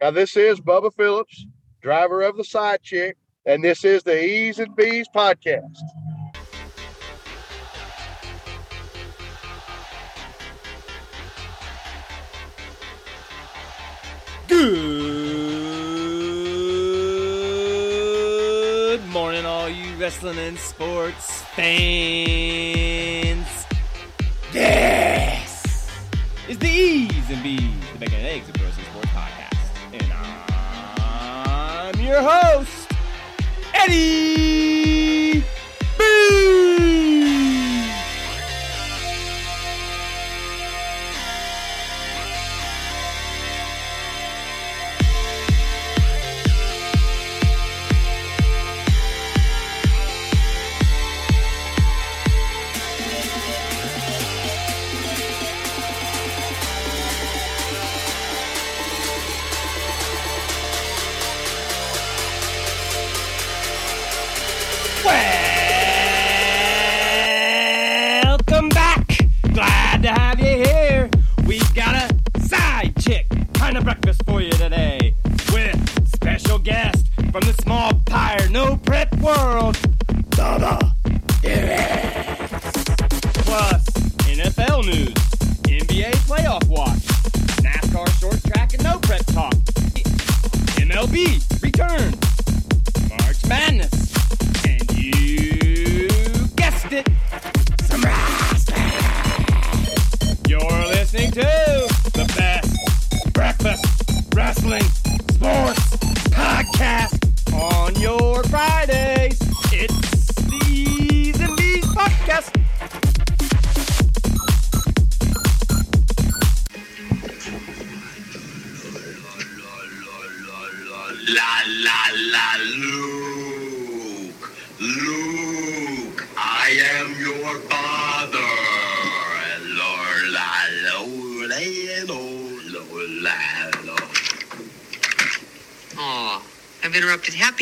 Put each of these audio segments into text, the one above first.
Now, this is Bubba Phillips, driver of the side chick, and this is the E's and B's podcast. Good morning, all you wrestling and sports fans. This is the E's and B's, the Bacon and Eggs your host, Eddie for you today with special guest from the small tire, no prep world, Bubba Phillips. Plus NFL news, NBA playoff watch, NASCAR short track and no prep talk, MLB returns, March Madness,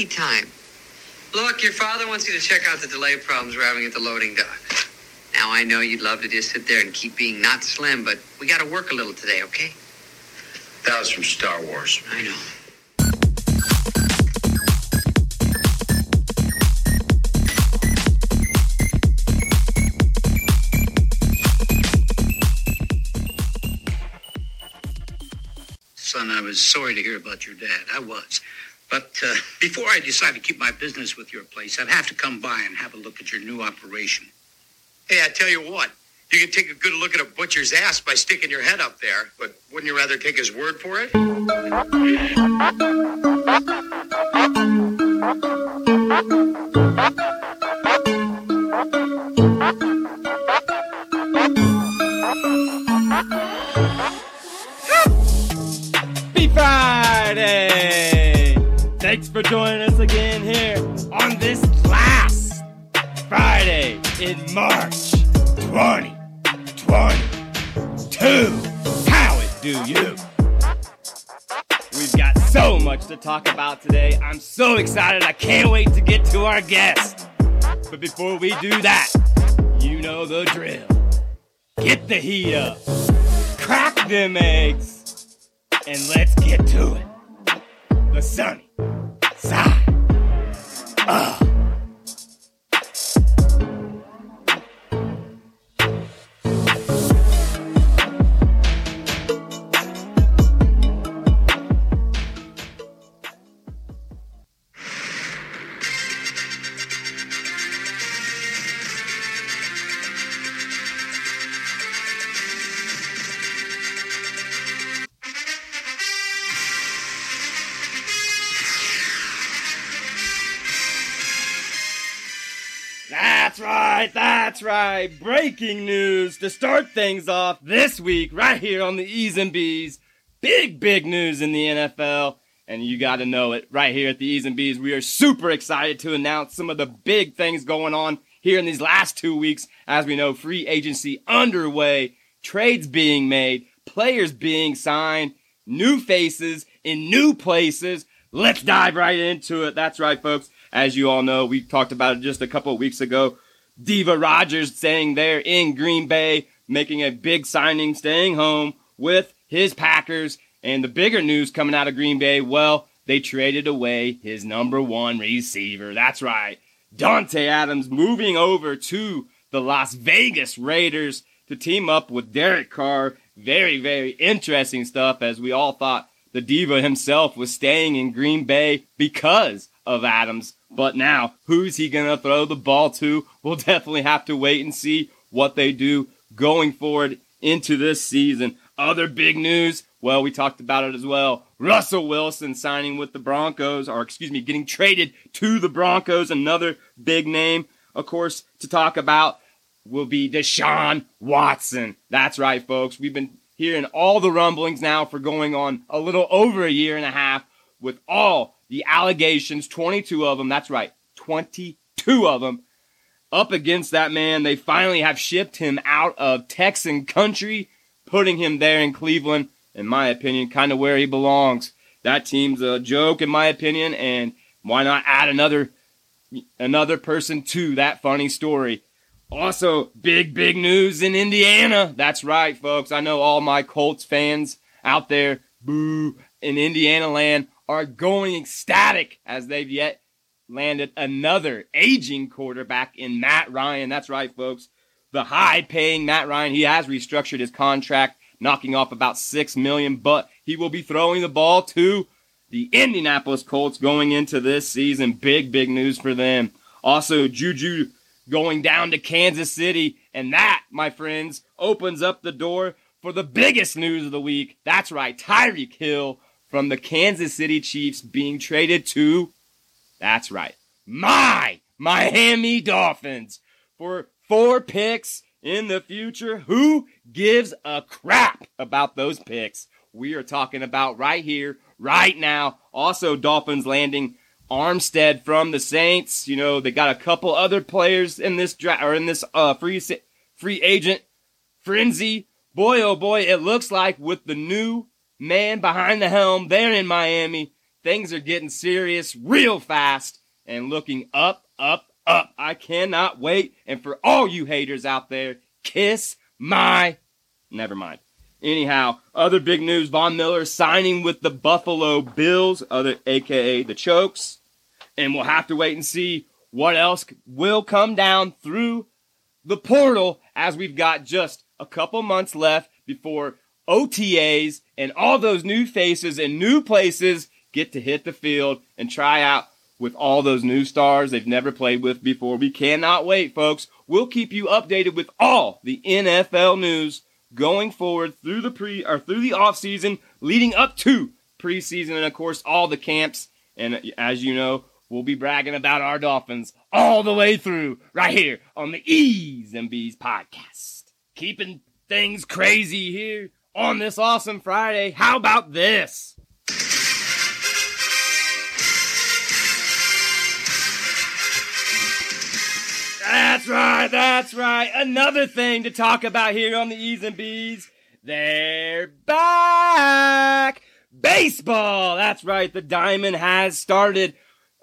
time. Look, your father wants you to check out the delay problems we're having at the loading dock. Now, I know you'd love to just sit there and keep being not slim, but we gotta work a little today, okay? That was from Star Wars. I know. Son, I was sorry to hear about your dad. I was. But uh, before I decide to keep my business with your place, I'd have to come by and have a look at your new operation. Hey, I tell you what, you can take a good look at a butcher's ass by sticking your head up there, but wouldn't you rather take his word for it? Thanks for joining us again here on this last Friday in March 2022. How it do you? We've got so much to talk about today. I'm so excited. I can't wait to get to our guest. But before we do that, you know the drill. Get the heat up, crack them eggs, and let's get to it. The sunny side up. Right. Breaking news to start things off this week, right here on the E's and B's. Big, big news in the NFL, and you got to know it right here at the E's and B's. We are super excited to announce some of the big things going on here in these last two weeks. As we know, free agency underway, trades being made, players being signed, new faces in new places. Let's dive right into it. That's right, folks. As you all know, we talked about it just a couple of weeks ago. Diva Rogers saying they're in Green Bay, making a big signing, staying home with his Packers. And the bigger news coming out of Green Bay, well, they traded away his number one receiver. That's right. Dante Adams moving over to the Las Vegas Raiders to team up with Derek Carr. Very, very interesting stuff as we all thought the Diva himself was staying in Green Bay because of Adams. But now, who's he going to throw the ball to? We'll definitely have to wait and see what they do going forward into this season. Other big news, well, we talked about it as well. Russell Wilson signing with the Broncos, or excuse me, getting traded to the Broncos. Another big name, of course, to talk about will be Deshaun Watson. That's right, folks. We've been hearing all the rumblings now for going on a little over a year and a half with all the allegations, 22 of them. That's right, 22 of them up against that man. They finally have shipped him out of Texan country, putting him there in Cleveland, in my opinion, kind of where he belongs. That team's a joke, in my opinion, and why not add another another person to that funny story? Also, big, big news in Indiana. That's right, folks. I know all my Colts fans out there, boo, in Indiana land, are going ecstatic as they've yet landed another aging quarterback in Matt Ryan. That's right, folks. The high paying Matt Ryan, he has restructured his contract, knocking off about six million, but he will be throwing the ball to the Indianapolis Colts going into this season. Big, big news for them. Also, Juju going down to Kansas City, and that, my friends, opens up the door for the biggest news of the week. That's right, Tyreek Hill from the Kansas City Chiefs being traded to that's right. My Miami Dolphins for four picks in the future. Who gives a crap about those picks? We are talking about right here, right now. Also, Dolphins landing Armstead from the Saints. You know, they got a couple other players in this draft or in this uh, free free agent frenzy. Boy, oh boy, it looks like with the new man behind the helm there in Miami, Things are getting serious real fast and looking up, up, up. I cannot wait. And for all you haters out there, kiss my. Never mind. Anyhow, other big news Von Miller signing with the Buffalo Bills, other aka the Chokes. And we'll have to wait and see what else will come down through the portal as we've got just a couple months left before OTAs and all those new faces and new places get to hit the field and try out with all those new stars they've never played with before. We cannot wait, folks. We'll keep you updated with all the NFL news going forward through the pre or through the off season, leading up to preseason, and of course all the camps. And as you know, we'll be bragging about our Dolphins all the way through right here on the E's and B's podcast. Keeping things crazy here on this awesome Friday. How about this? That's right, that's right. Another thing to talk about here on the E's and B's. They're back! Baseball! That's right, the diamond has started.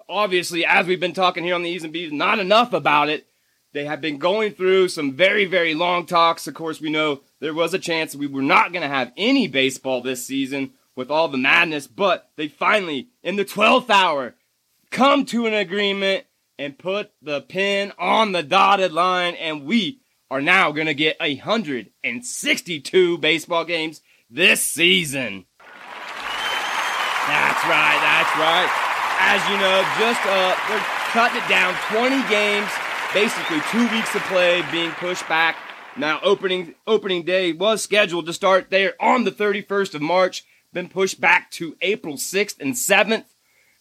Obviously, as we've been talking here on the E's and B's, not enough about it. They have been going through some very, very long talks. Of course, we know there was a chance we were not going to have any baseball this season with all the madness, but they finally, in the 12th hour, come to an agreement and put the pin on the dotted line, and we are now going to get 162 baseball games this season. That's right, that's right. As you know, just uh, they're cutting it down 20 games, basically two weeks of play being pushed back. Now, opening opening day was scheduled to start there on the 31st of March, been pushed back to April 6th and 7th.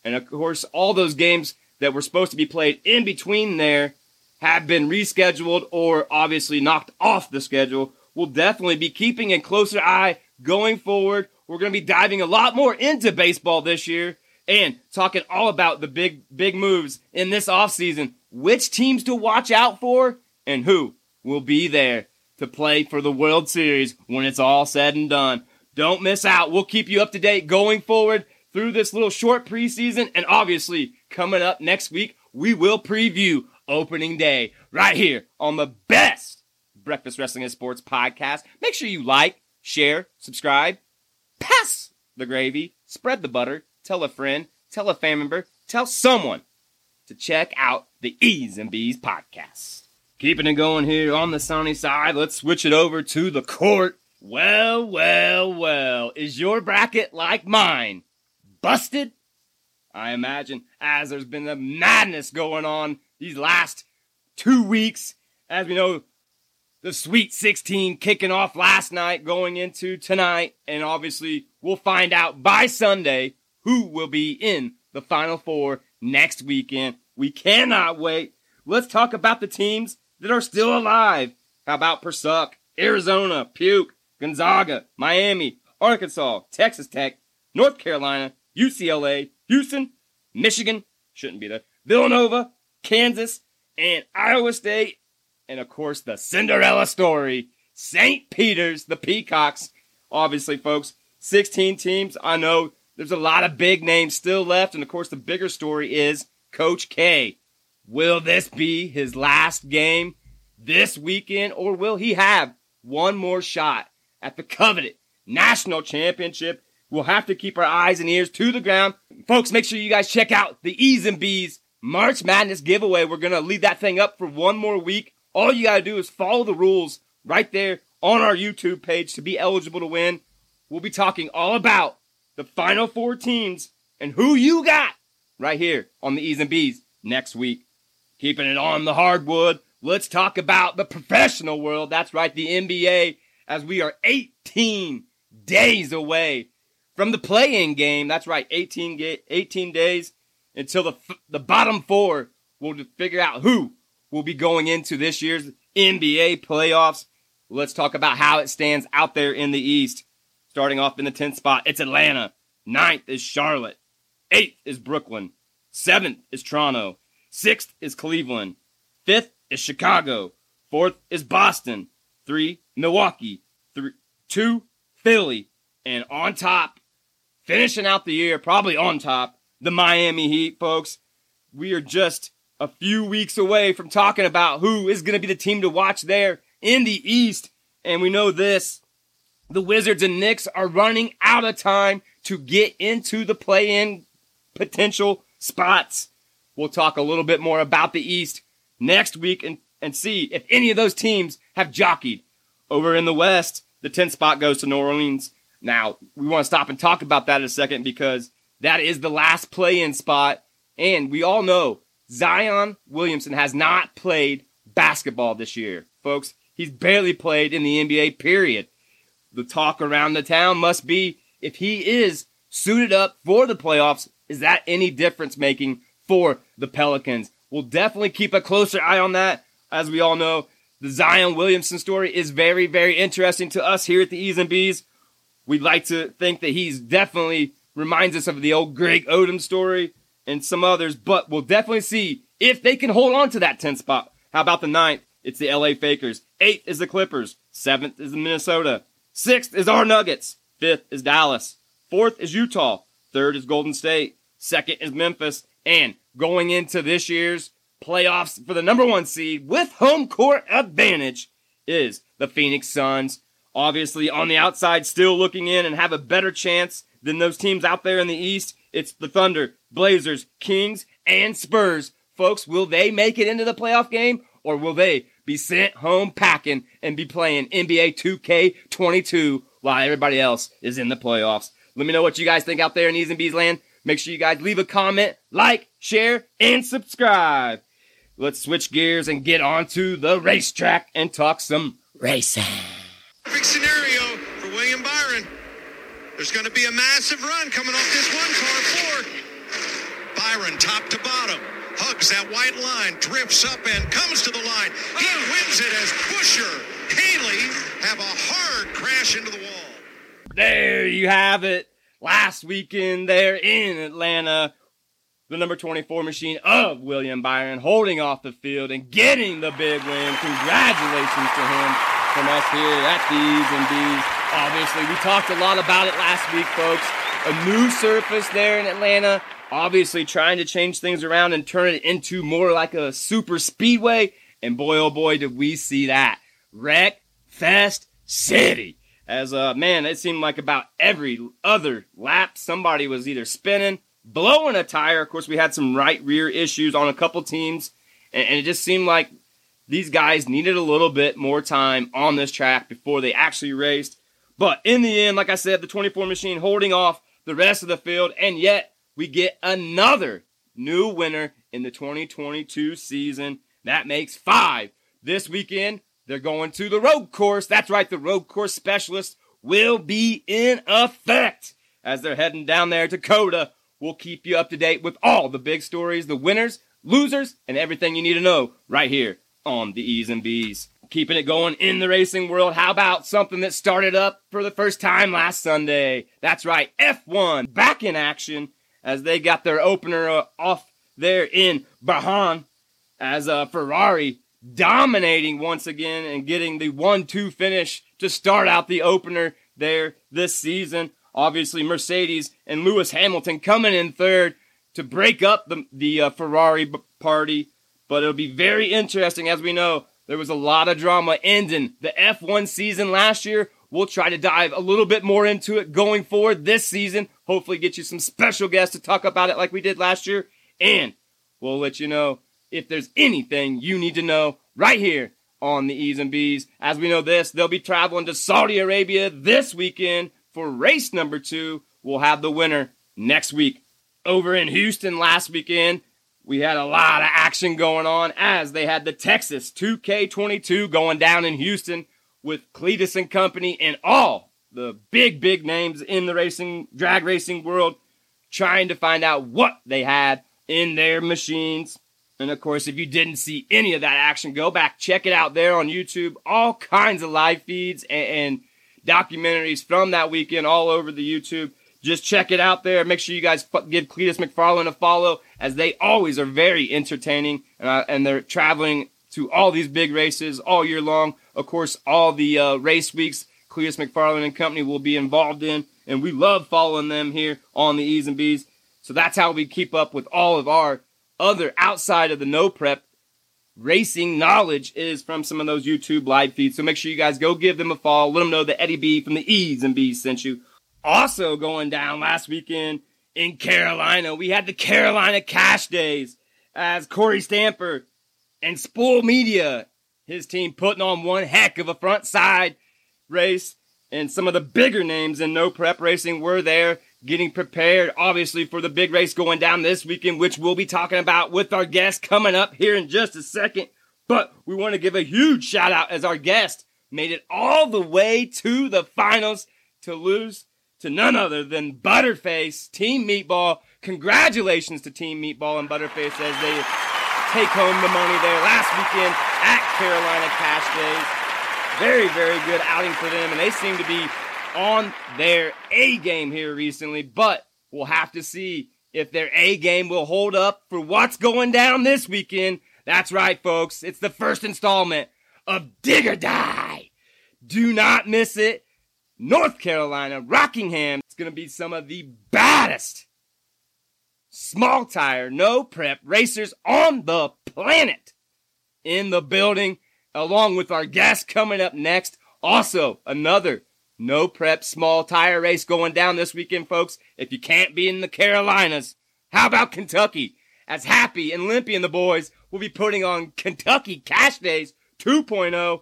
And of course, all those games that were supposed to be played in between there have been rescheduled or obviously knocked off the schedule. We'll definitely be keeping a closer eye going forward. We're going to be diving a lot more into baseball this year and talking all about the big, big moves in this offseason, which teams to watch out for, and who will be there to play for the World Series when it's all said and done. Don't miss out. We'll keep you up to date going forward through this little short preseason and obviously coming up next week, we will preview opening day right here on the best Breakfast Wrestling and Sports podcast. Make sure you like, share, subscribe, pass the gravy, spread the butter, tell a friend, tell a family member, tell someone to check out the E's and B's podcast. Keeping it going here on the sunny side, let's switch it over to the court. Well, well, well, is your bracket like mine? Busted? I imagine, as there's been the madness going on these last two weeks. As we know, the Sweet 16 kicking off last night, going into tonight, and obviously we'll find out by Sunday who will be in the Final Four next weekend. We cannot wait. Let's talk about the teams that are still alive. How about Pursuck, Arizona, Puke, Gonzaga, Miami, Arkansas, Texas Tech, North Carolina, UCLA, Houston, Michigan, shouldn't be there, Villanova, Kansas, and Iowa State, and of course the Cinderella story, St. Peter's, the Peacocks. Obviously, folks, 16 teams. I know there's a lot of big names still left, and of course the bigger story is Coach K. Will this be his last game this weekend, or will he have one more shot at the coveted national championship? We'll have to keep our eyes and ears to the ground. Folks, make sure you guys check out the E's and B's March Madness giveaway. We're going to leave that thing up for one more week. All you got to do is follow the rules right there on our YouTube page to be eligible to win. We'll be talking all about the final four teams and who you got right here on the E's and B's next week. Keeping it on the hardwood, let's talk about the professional world. That's right, the NBA, as we are 18 days away from the play-in game. That's right, 18, ga- 18 days until the, the bottom four will figure out who will be going into this year's NBA playoffs. Let's talk about how it stands out there in the East. Starting off in the 10th spot, it's Atlanta. Ninth is Charlotte. Eighth is Brooklyn. Seventh is Toronto. Sixth is Cleveland. Fifth is Chicago. Fourth is Boston. Three, Milwaukee. Three, two, Philly. And on top, finishing out the year, probably on top, the Miami Heat, folks. We are just a few weeks away from talking about who is going to be the team to watch there in the East. And we know this the Wizards and Knicks are running out of time to get into the play in potential spots. We'll talk a little bit more about the East next week and, and see if any of those teams have jockeyed. Over in the West, the 10th spot goes to New Orleans. Now, we want to stop and talk about that in a second because that is the last play in spot. And we all know Zion Williamson has not played basketball this year. Folks, he's barely played in the NBA, period. The talk around the town must be if he is suited up for the playoffs, is that any difference making for the Pelicans? We'll definitely keep a closer eye on that. As we all know, the Zion Williamson story is very, very interesting to us here at the E's and B's. We'd like to think that he's definitely reminds us of the old Greg Oden story and some others, but we'll definitely see if they can hold on to that 10th spot. How about the ninth? It's the LA Fakers. Eighth is the Clippers. Seventh is the Minnesota. Sixth is our Nuggets. Fifth is Dallas. Fourth is Utah. Third is Golden State. Second is Memphis. And going into this year's playoffs for the number one seed with home court advantage is the Phoenix Suns. Obviously, on the outside, still looking in and have a better chance than those teams out there in the East. It's the Thunder, Blazers, Kings, and Spurs. Folks, will they make it into the playoff game or will they be sent home packing and be playing NBA 2K22 while everybody else is in the playoffs? Let me know what you guys think out there in E's and B's land. Make sure you guys leave a comment, like, share, and subscribe. Let's switch gears and get onto the racetrack and talk some racing. Perfect scenario for William Byron. There's going to be a massive run coming off this one car Ford. Byron, top to bottom, hugs that white line, drifts up and comes to the line. He wins it as Buescher, Haley have a hard crash into the wall. There you have it. Last weekend there in Atlanta, the number 24 machine of William Byron holding off the field and getting the big win. Congratulations to him from us here at D's and B's. Obviously, we talked a lot about it last week, folks. A new surface there in Atlanta. Obviously, trying to change things around and turn it into more like a super speedway. And boy, oh boy, did we see that. Wreck Fest City. As uh man, it seemed like about every other lap somebody was either spinning, blowing a tire. Of course, we had some right rear issues on a couple teams, and, and it just seemed like these guys needed a little bit more time on this track before they actually raced. But in the end, like I said, the 24 machine holding off the rest of the field, and yet we get another new winner in the 2022 season. That makes five. This weekend, they're going to the road course. That's right, the road course specialist will be in effect as they're heading down there to COTA. We'll keep you up to date with all the big stories, the winners, losers, and everything you need to know right here on the E's and B's. Keeping it going in the racing world, how about something that started up for the first time last Sunday? That's right, F1 back in action as they got their opener uh, off there in Bahrain as uh, Ferrari dominating once again and getting the 1 2 finish to start out the opener there this season. Obviously, Mercedes and Lewis Hamilton coming in third to break up the, the uh, Ferrari party. But it'll be very interesting. As we know, there was a lot of drama ending the F1 season last year. We'll try to dive a little bit more into it going forward this season. Hopefully, get you some special guests to talk about it like we did last year. And we'll let you know if there's anything you need to know right here on the E's and B's. As we know this, they'll be traveling to Saudi Arabia this weekend for race number two. We'll have the winner next week. Over in Houston last weekend, we had a lot of action going on as they had the Texas 2K22 going down in Houston with Cleetus and company and all the big, big names in the racing, drag racing world trying to find out what they had in their machines. And of course, if you didn't see any of that action, go back, check it out there on YouTube. All kinds of live feeds and, and documentaries from that weekend all over the YouTube. Just check it out there. Make sure you guys give Cleetus McFarland a follow, as they always are very entertaining, uh, and they're traveling to all these big races all year long. Of course, all the uh, race weeks Cleetus McFarland and company will be involved in, and we love following them here on the E's and B's. So that's how we keep up with all of our other outside of the no prep racing knowledge is from some of those YouTube live feeds. So make sure you guys go give them a follow. Let them know that Eddie B from the E's and B's sent you. Also going down last weekend in Carolina, we had the Carolina Cash Days as Corey Stamper and Spool Media, his team putting on one heck of a front side race. And some of the bigger names in no prep racing were there getting prepared, obviously, for the big race going down this weekend, which we'll be talking about with our guest coming up here in just a second. But we want to give a huge shout out as our guest made it all the way to the finals to lose to none other than Butterface Team Meatball. Congratulations to Team Meatball and Butterface as they take home the money there last weekend at Carolina Cash Days. Very, very good outing for them, and they seem to be on their A game here recently, but we'll have to see if their A game will hold up for what's going down this weekend. That's right, folks. It's the first installment of Dig or Die. Do not miss it. North Carolina, Rockingham. It's going to be some of the baddest small tire, no prep racers on the planet in the building, along with our guest coming up next. Also, another no prep small tire race going down this weekend, folks. If you can't be in the Carolinas, how about Kentucky? As Happy and Limpy and the boys will be putting on Kentucky Cash Days 2.0.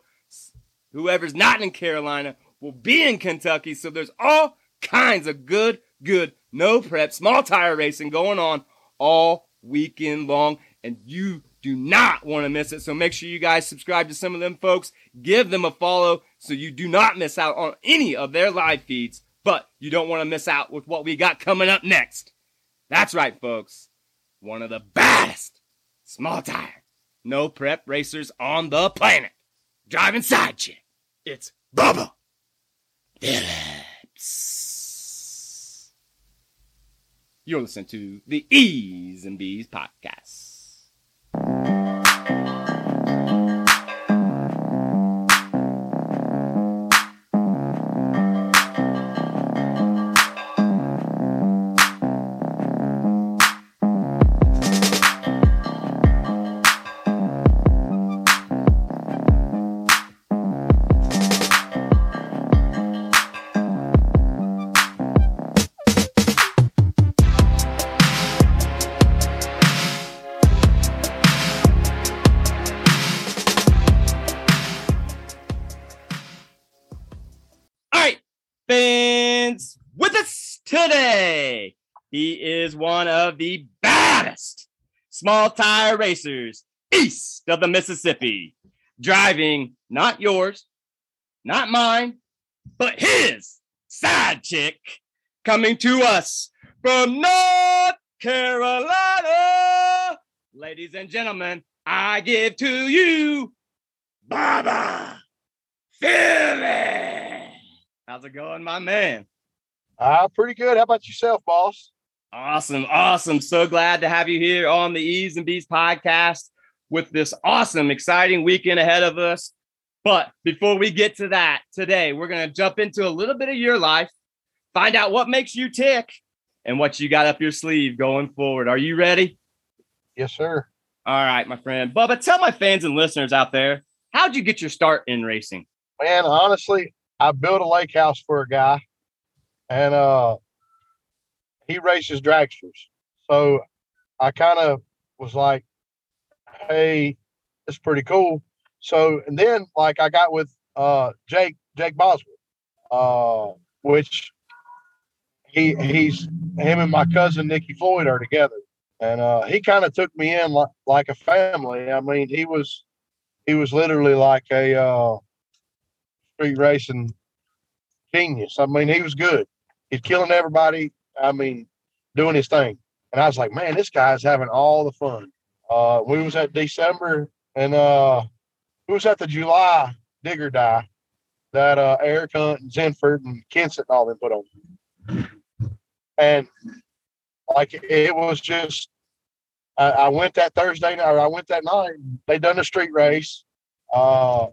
Whoever's not in Carolina will be in Kentucky. So there's all kinds of good, good no prep small tire racing going on all weekend long. And you do not want to miss it. So make sure you guys subscribe to some of them folks. Give them a follow so you do not miss out on any of their live feeds. But you don't want to miss out with what we got coming up next. That's right, folks. One of the baddest small tire, no prep racers on the planet. Driving side chick. It's Bubba Phillips. You're listening to the E's and B's podcast. Is one of the baddest small tire racers east of the Mississippi, driving not yours, not mine, but his side chick coming to us from North Carolina. Ladies and gentlemen, I give to you Baba Philly. How's it going, my man? Uh, pretty good. How about yourself, boss? Awesome. Awesome. So glad to have you here on the E's and B's podcast with this awesome, exciting weekend ahead of us. But before we get to that today, we're going to jump into a little bit of your life, find out what makes you tick and what you got up your sleeve going forward. Are you ready? Yes, sir. All right, my friend. Bubba, tell my fans and listeners out there, how'd you get your start in racing? Man, honestly, I built a lake house for a guy and uh he races dragsters. So I kind of was like, hey, it's pretty cool. So and then like I got with uh Jake Jake Boswell, uh, which he he's him and my cousin Nikki Floyd are together. And uh he kind of took me in like, like a family. I mean, he was he was literally like a uh street racing genius. I mean, he was good. He's killing everybody. I mean, doing his thing. And I was like, man, this guy's having all the fun. Uh, we was at December and uh, we was at the July Dig or Die that uh, Eric Hunt and Zenford and Kensett and all them put on. And like it was just, I, I went that Thursday night, or I went that night. They done a street race, uh,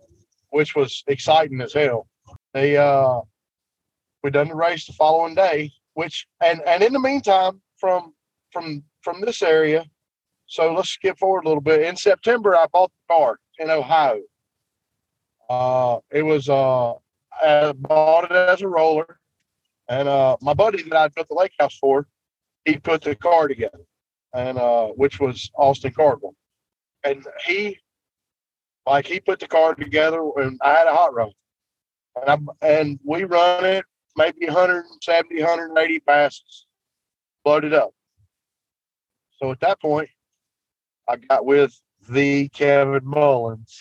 which was exciting as hell. They uh, we done the race the following day, which and and in the meantime, from from from this area, so let's skip forward a little bit. In September, I bought the car in Ohio. Uh, it was uh, I bought it as a roller, and uh, my buddy that I built the lake house for, he put the car together, and uh, which was Austin Cardwell, and he, like he put the car together, and I had a hot rod, and I and we run it maybe 170, 180 passes, loaded up. So at that point, I got with the Kevin Mullins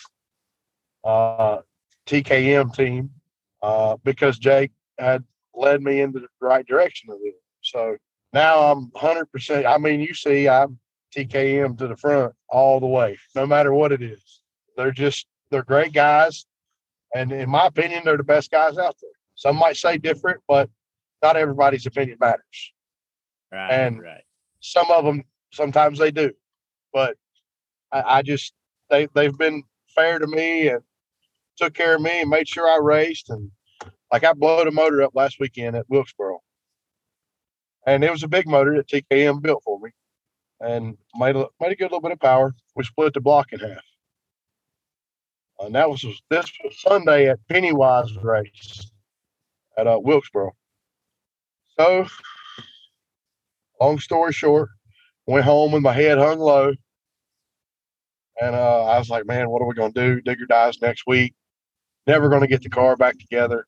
uh, TKM team uh, because Jake had led me into the right direction of it. So now I'm 100%. I mean, you see, I'm TKM to the front all the way, no matter what it is. They're just, they're great guys. And in my opinion, they're the best guys out there. Some might say different, but not everybody's opinion matters. Right. And- right. Some of them, sometimes they do, but I, I just they they've been fair to me and took care of me and made sure I raced and like I blowed a motor up last weekend at Wilkesboro, and it was a big motor that TKM built for me, and made a made a good little bit of power. We split the block in half, and that was this was Sunday at Pennywise race at uh, Wilkesboro. So, long story short, went home with my head hung low. And uh, I was like, man, what are we going to do? Dig or Die's next week. Never going to get the car back together.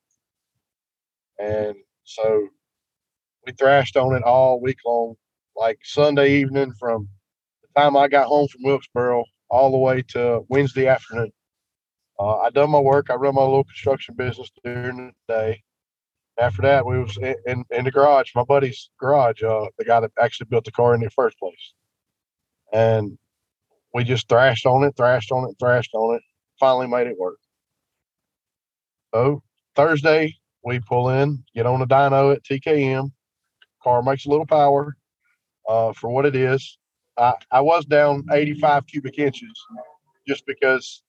And so we thrashed on it all week long, like Sunday evening from the time I got home from Wilkesboro all the way to Wednesday afternoon. Uh, I done my work. I run my little construction business during the day. After that, we was in, in, in the garage, my buddy's garage, uh, the guy that actually built the car in the first place. And we just thrashed on it, thrashed on it, thrashed on it. Finally made it work. So Thursday, we pull in, get on the dyno at TKM. Car makes a little power uh, for what it is. I, I was down 85 cubic inches just because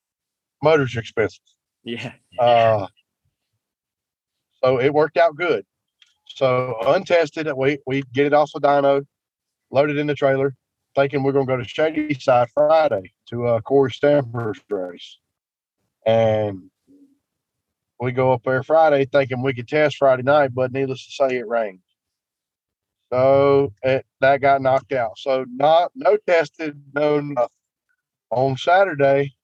motors are expensive. Yeah. Uh, so it worked out good. So untested, we we get it off the dyno, load it in the trailer, thinking we're gonna go to Shady Side Friday to uh, Corey Stamper's race, and we go up there Friday thinking we could test Friday night, but needless to say, it rained. So it, that got knocked out. So not no tested, no nothing. On Saturday,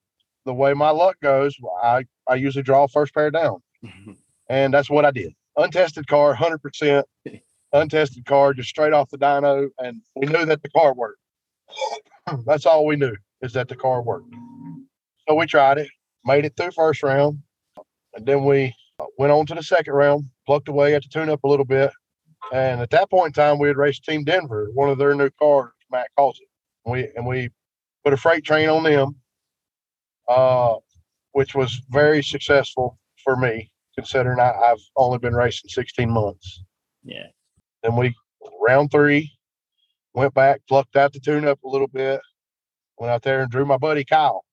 the way my luck goes, I I usually draw first pair down and that's what I did. untested car, hundred percent untested car, just straight off the dyno, and we knew that the car worked. That's all we knew is that the car worked. So we tried it, made it through first round, and then we went on to the second round, plucked away at the tune up a little bit, and at that point in time, we had raced Team Denver, one of their new cars, Matt calls it. And we and we put a freight train on them, uh, which was very successful for me, considering I, I've only been racing 16 months. Yeah. Then we round three, went back, plucked out the tune up a little bit, went out there and drew my buddy Kyle.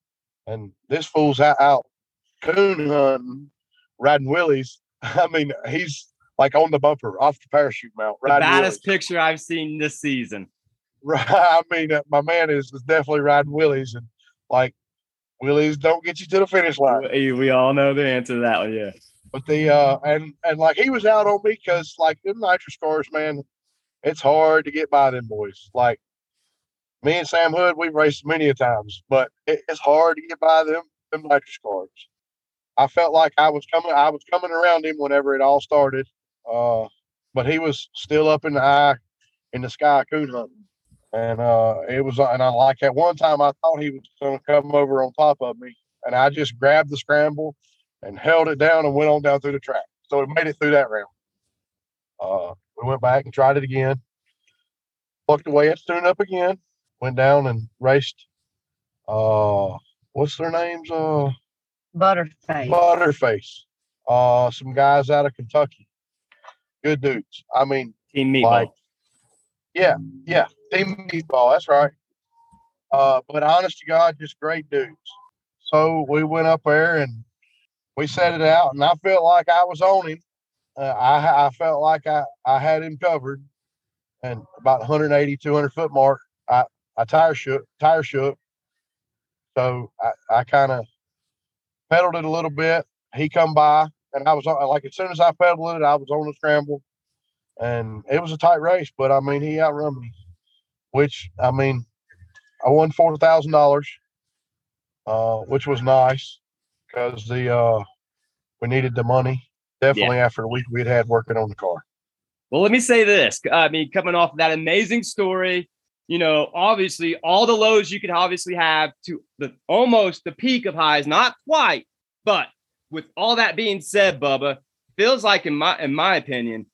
And this fool's out, out coon hunting, riding willies. I mean, he's like on the bumper, off the parachute mount. The baddest willies. picture I've seen this season. Right. I mean, uh, my man is, is definitely riding willies, and like willies don't get you to the finish line. We all know the answer to that one. Yeah. But the uh and and like he was out on me because like them nitrous cars, man, it's hard to get by them boys. Like me and Sam Hood, we've raced many a times, but it, it's hard to get by them them nitrous cars. I felt like I was coming I was coming around him whenever it all started. Uh but he was still up in the eye in the sky coon hunting. And uh it was and I like at one time I thought he was gonna come over on top of me and I just grabbed the scramble and held it down and went on down through the track. So we made it through that round. Uh, we went back and tried it again. Plucked away at tune up again. Went down and raced. Uh, what's their names? Uh, Butterface. Butterface. Uh, some guys out of Kentucky. Good dudes. I mean, Team Meatball. like, yeah, yeah, Team Meatball. That's right. Uh, but honest to God, just great dudes. So we went up there and we set it out, and I felt like I was on him. Uh, I I felt like I I had him covered, and about 180 200 foot mark, I I tire shook tire shook. So I I kind of pedaled it a little bit. He come by, and I was like as soon as I pedaled it, I was on the scramble, and it was a tight race. But I mean, he outrun me, which I mean, I won four thousand dollars, uh, which was nice because the uh, we needed the money definitely after the week we'd had working on the car. Well, let me say this. I mean, coming off of that amazing story, you know, obviously all the lows you could obviously have to the almost the peak of highs, not quite, but with all that being said, Bubba, feels like in my in my opinion,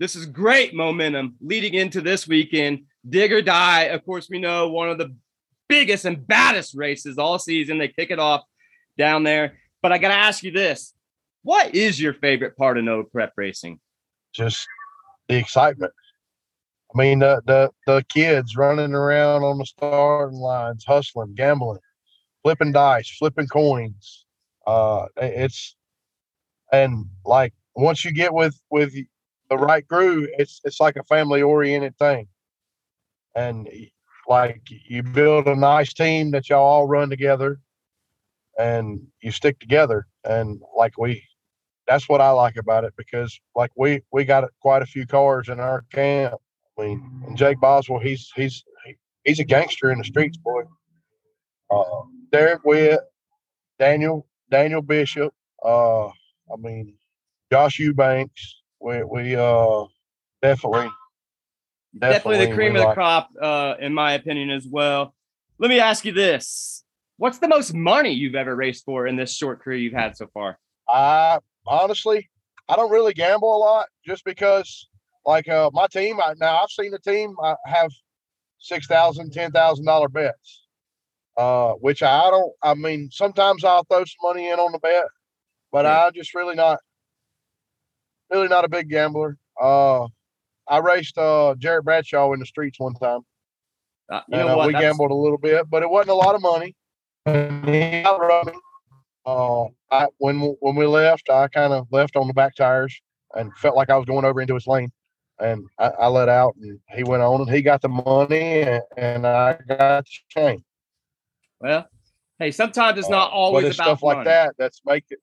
this is great momentum leading into this weekend. Dig or die. Of course, we know one of the biggest and baddest races all season. They kick it off down there. But I gotta ask you this: What is your favorite part of no prep racing? Just the excitement. I mean, the the the kids running around on the starting lines, hustling, gambling, flipping dice, flipping coins. Uh, it's and like once you get with with the right crew, it's it's like a family oriented thing. And like you build a nice team that y'all all run together, and you stick together. And like we that's what I like about it because like we we got quite a few cars in our camp. I mean, and Jake Boswell, he's he's he's a gangster in the streets, boy. Uh, Derek Witt, Daniel Daniel Bishop. Uh, I mean, Josh Eubanks. We we uh definitely definitely, the cream of the like- crop, uh, in my opinion, as well. Let me ask you this: What's the most money you've ever raced for in this short career you've had so far? I honestly, I don't really gamble a lot just because, like, uh, my team. I, now I've seen the team I have six thousand, ten thousand dollar bets, uh, which I don't. I mean, sometimes I'll throw some money in on the bet, but Yeah. I'm just really not, really not a big gambler. Uh, I raced uh Jarrett Bradshaw in the streets one time. Uh, you and know uh, we gambled a little bit, but it wasn't a lot of money. And he outrun me. Uh, I, when when we left, I kind of left on the back tires and felt like I was going over into his lane, and I, I let out, and he went on, and he got the money, and, and I got the chain. Well, hey, sometimes it's not Uh, always but it's about stuff like that that's make it.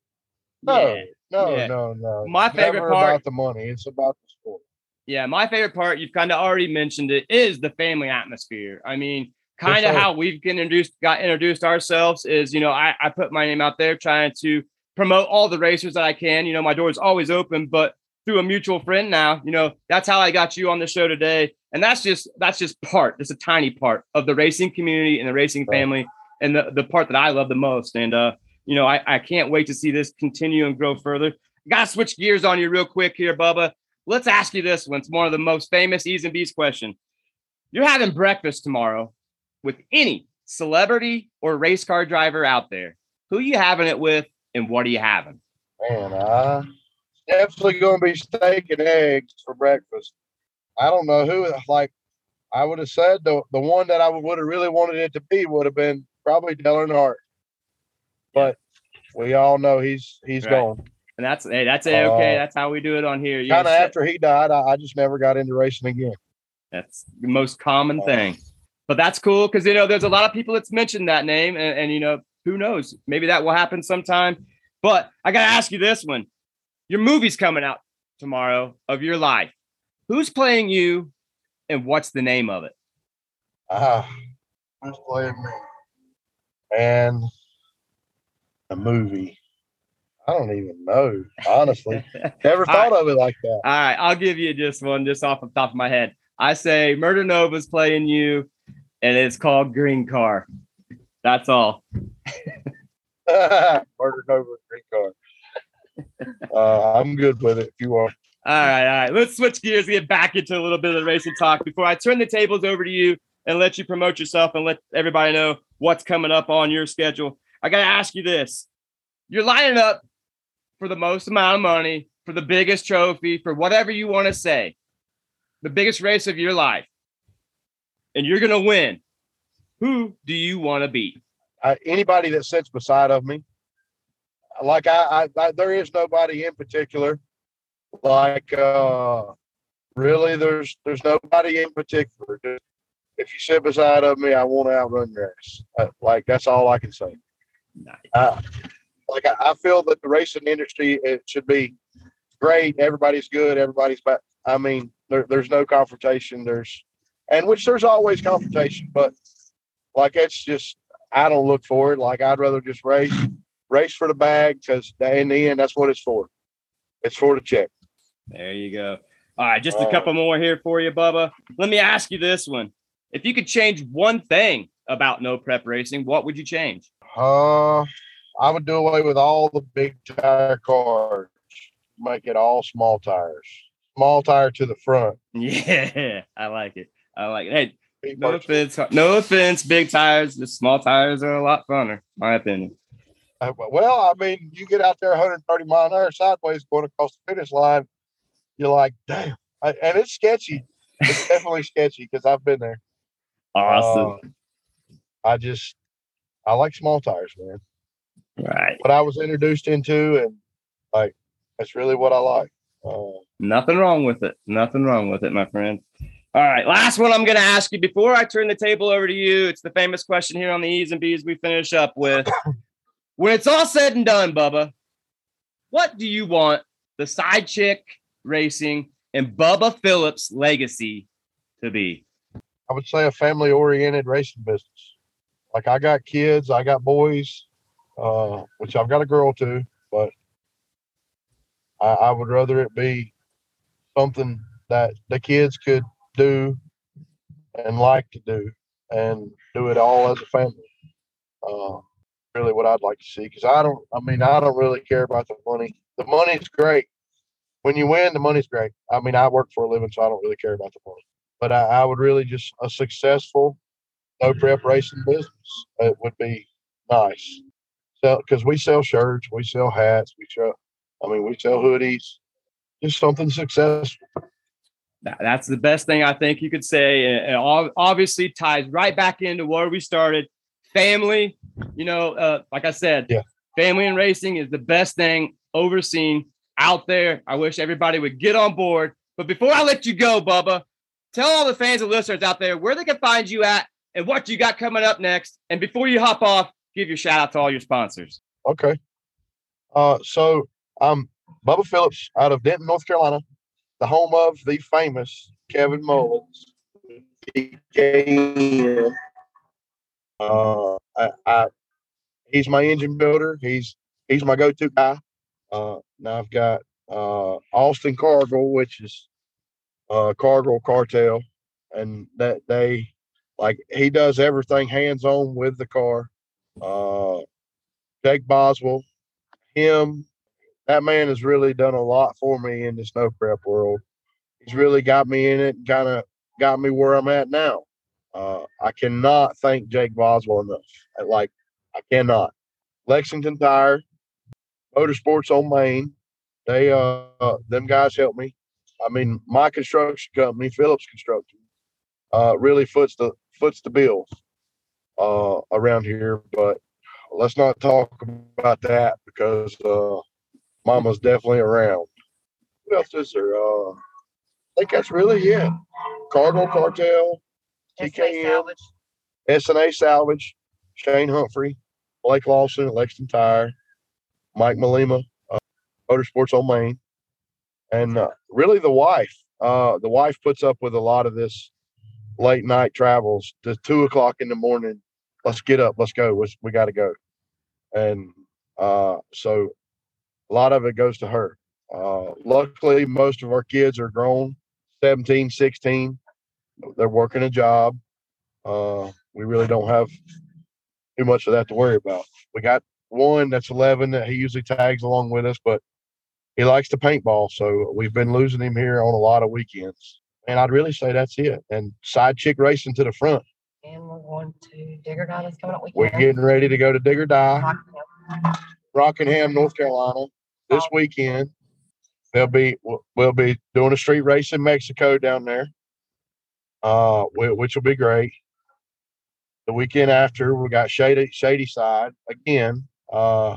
No, Yeah, no, yeah. no, no. My It's favorite part- about the money. It's about the sport. Yeah, my favorite part, you've kind of already mentioned it, is the family atmosphere. I mean, kind of sir. how we've get introduced, got introduced ourselves is, you know, I, I put my name out there trying to promote all the racers that I can. You know, my door is always open, but through a mutual friend now. You know, that's how I got you on the show today. And that's just that's just part, just a tiny part of the racing community and the racing Right. family and the, the part that I love the most. And uh, you know, I, I can't wait to see this continue and grow further. Gotta switch gears on you real quick here, Bubba. Let's ask you this one. It's one of the most famous E's and B's question. You're having breakfast tomorrow with any celebrity or race car driver out there. Who you having it with and what are you having? Man, uh, definitely going to be steak and eggs for breakfast. I don't know who. Like, I would have said the the one that I would have really wanted it to be would have been probably Dale Earnhardt, but we all know he's he's Right. gone. And that's hey, that's it. Okay, Uh, that's how we do it on here. Kind of after he died, I, I just never got into racing again. That's the most common Uh, thing. But that's cool because you know there's a lot of people that's mentioned that name, and, and you know who knows, maybe that will happen sometime. But I gotta ask you this one: your movie's coming out tomorrow of your life. Who's playing you, and what's the name of it? Ah, who's playing me? And a movie. I don't even know. Honestly, never thought of it like that. All right, I'll give you just one just off the top of my head. I say Murder Nova's playing you, and it's called Green Car. That's all. Murdered over green card. Uh, I'm good with it if you want. All right, all right. Let's switch gears, and get back into a little bit of the racing talk before I turn the tables over to you and let you promote yourself and let everybody know what's coming up on your schedule. I got to ask you this. You're lining up for the most amount of money, for the biggest trophy, for whatever you want to say, the biggest race of your life, and you're going to win. Who do you want to beat? I, anybody that sits beside of me, like I, I, I, there is nobody in particular. Like, uh, really, there's there's nobody in particular. Just, if you sit beside of me, I want to outrun your ass. Uh, like that's all I can say. Nice. Uh, like I, I feel that the racing industry it should be great. Everybody's good. Everybody's back. I mean, there, there's no confrontation. There's and which there's always confrontation, but like it's just I don't look for it. Like I'd rather just race, race for the bag because in the end, that's what it's for. It's for the check. There you go. All right, just a Uh, couple more here for you, Bubba. Let me ask you this one. If you could change one thing about no prep racing, what would you change? Uh, I would do away with all the big tire cars, make it all small tires, small tire to the front. Yeah, I like it. I like. Hey, no offense, no offense, big tires. The small tires are a lot funner, my opinion. Uh, Well, I mean, you get out there 130 mile an hour sideways going across the finish line, you're like, damn. I, and it's sketchy. It's definitely sketchy because I've been there. Awesome. Uh, I just, I like small tires, man. right. What I was introduced into, and like, that's really what I like. Uh, Nothing wrong with it. Nothing wrong with it, my friend. All right. Last one I'm going to ask you before I turn the table over to you. It's the famous question here on the E's and B's we finish up with. when it's all said and done, Bubba, what do you want the side chick racing and Bubba Phillips legacy to be? I would say a family oriented racing business. Like I got kids, I got boys, uh, which I've got a girl too, but I, I would rather it be something that the kids could do and like to do and do it all as a family. Uh, really what I'd like to see because I don't, I mean, I don't really care about the money. The money's great. When you win, the money's great. I mean, I work for a living, so I don't really care about the money but I, I would really just a successful no prep racing business. It would be nice. So because we sell shirts, we sell hats, we sell. I mean, we sell hoodies. Just something successful. That- That's the best thing I think you could say. And obviously ties right back into where we started. Family, you know, uh, like I said, Yeah. family and racing is the best thing overseen out there. I wish everybody would get on board. But before I let you go, Bubba, tell all the fans and listeners out there where they can find you at and what you got coming up next. And before you hop off, give your shout out to all your sponsors. Okay. Uh, so I'm Bubba Phillips out of Denton, North Carolina, the home of the famous Kevin Mullins. Uh, I, I, he's my engine builder. He's he's my go-to guy. Uh, now I've got uh, Austin Cargill, which is uh, Cargill Cartel, and that they like he does everything hands on with the car. Uh, Jake Boswell, him, that man has really done a lot for me in the snow prep world. He's really got me in it, kind of got me where I'm at now. Uh, I cannot thank Jake Boswell enough. Like, I cannot. Lexington Tire, Motorsports on Main, they uh them guys helped me. I mean, my construction company, Phillips Construction, uh, really foots the foots the bills uh, around here. But let's not talk about that because uh, Mama's definitely around. What else is there? Uh, I think that's really it. Cargill Cartel, TKM, SNA Salvage, Shane Humphrey, Blake Lawson, Lexington Tire, Mike Malima, uh, Motorsports on Main, and uh, really the wife. Uh, the wife puts up with a lot of this late night travels. The two o'clock in the morning, let's get up, let's go, we, we got to go, and uh, so a lot of it goes to her. Uh, luckily, most of our kids are grown, 17, 16. They're working a job. Uh, we really don't have too much of that to worry about. We got one that's 11 that he usually tags along with us, but he likes to paintball. So we've been losing him here on a lot of weekends. And I'd really say that's it. And side chick racing to the front. And we're going to Dig or Die this coming up weekend. We're getting ready to go to Dig or Die, Rockingham. Rockingham, North Carolina this weekend. They'll be we'll- we'll be doing a street race in Mexico down there, uh, which will be great. The weekend after, we got Shady Shady Side again. Uh,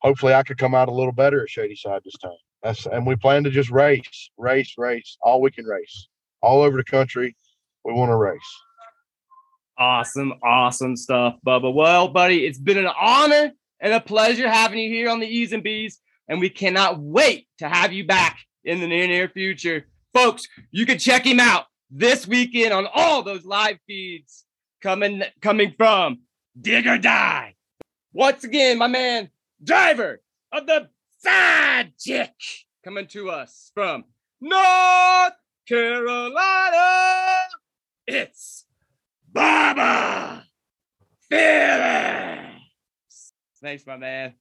hopefully, I could come out a little better at Shady Side this time. That's and we plan to just race, race, race all we can race all over the country. We want to race. Awesome, awesome stuff, Bubba. Well, buddy, it's been an honor and a pleasure having you here on the E's and B's, and we cannot wait to have you back in the near near future, folks. You can check him out this weekend on all those live feeds coming coming from Dig or Die. Once again, my man, driver of the side chick, coming to us from North Carolina. It's Bubba Phillips. Thanks, my man.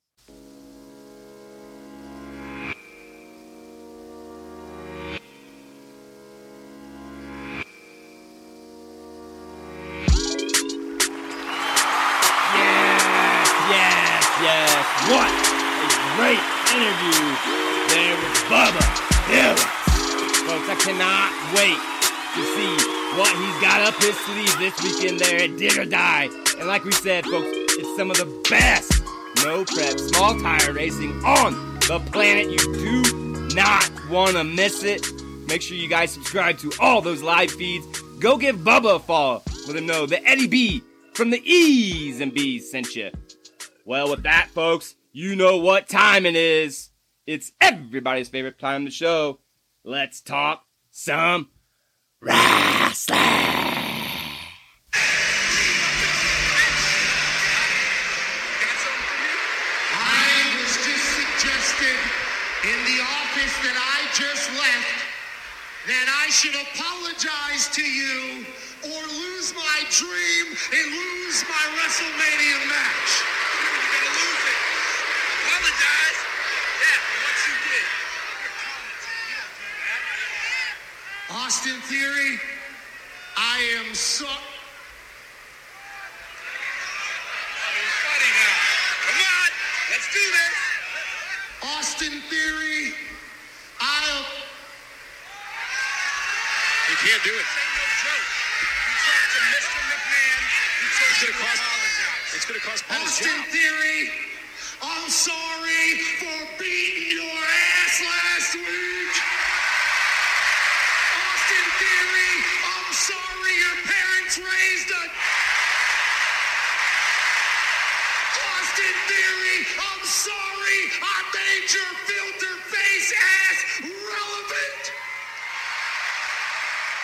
Sleeve this weekend there at Dig or Die. And like we said, folks, it's some of the best no prep small tire racing on the planet. You do not want to miss it. Make sure you guys subscribe to all those live feeds. Go give Bubba a follow. Let him know that Eddie B from the E's and B's sent you. Well, with that, folks, you know what time it is. It's everybody's favorite time of the show. Let's talk some wrestling. The office that I just left that I should apologize to you or lose my dream and lose my WrestleMania match. You're gonna lose it. Apologize? Yeah, what you did. You're talented. You don't do that. Austin Theory, I am so. Oh, funny now. Come on, let's do this. Austin Theory, I. You can't do it. Ain't no joke. You talk to Mr. McMahon. You told it's gonna cost. It's gonna cost Austin Theory, I'm sorry for beating your ass last week. Austin Theory, I'm sorry your parents raised a. Austin Theory, I'm sorry I made your filter face ass relevant.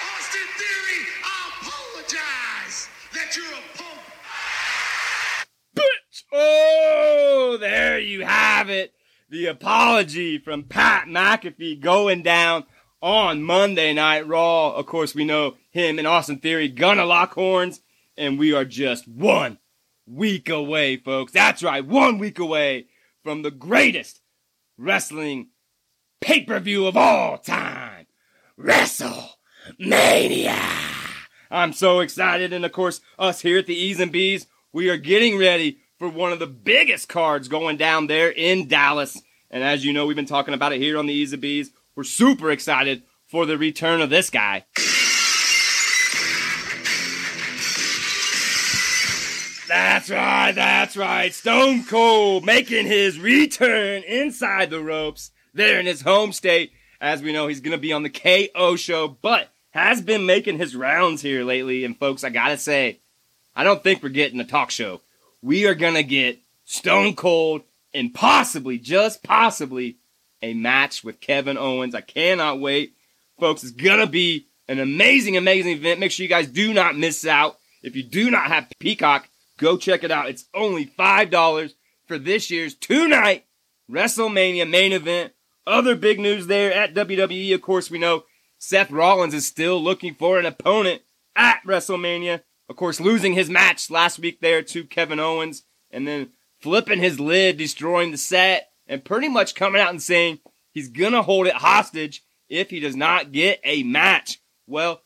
Austin Theory, I apologize that you're a punk. Oh, there you have it. the apology from Pat McAfee going down on Monday Night Raw. Of course, we know him and Austin Theory gonna lock horns, and we are just one week away, folks. That's right, one week away from the greatest wrestling pay per view of all time WrestleMania. I'm so excited, and of course, us here at the E's and B's, we are getting ready for one of the biggest cards going down there in Dallas. And as you know, we've been talking about it here on the E's and B's. We're super excited for the return of this guy. That's right, that's right. Stone Cold making his return inside the ropes there in his home state. As we know, he's going to be on the KO show, but has been making his rounds here lately. And folks, I got to say, I don't think we're getting a talk show. We are going to get Stone Cold and possibly, just possibly, a match with Kevin Owens. I cannot wait. Folks, it's going to be an amazing, amazing event. Make sure you guys do not miss out. If you do not have Peacock, go check it out. It's only $5 for this year's two night WrestleMania main event. Other big news there at WWE, of course, we know Seth Rollins is still looking for an opponent at WrestleMania. Of course, losing his match last week there to Kevin Owens and then flipping his lid, destroying the set, and pretty much coming out and saying he's going to hold it hostage if he does not get a match. Well,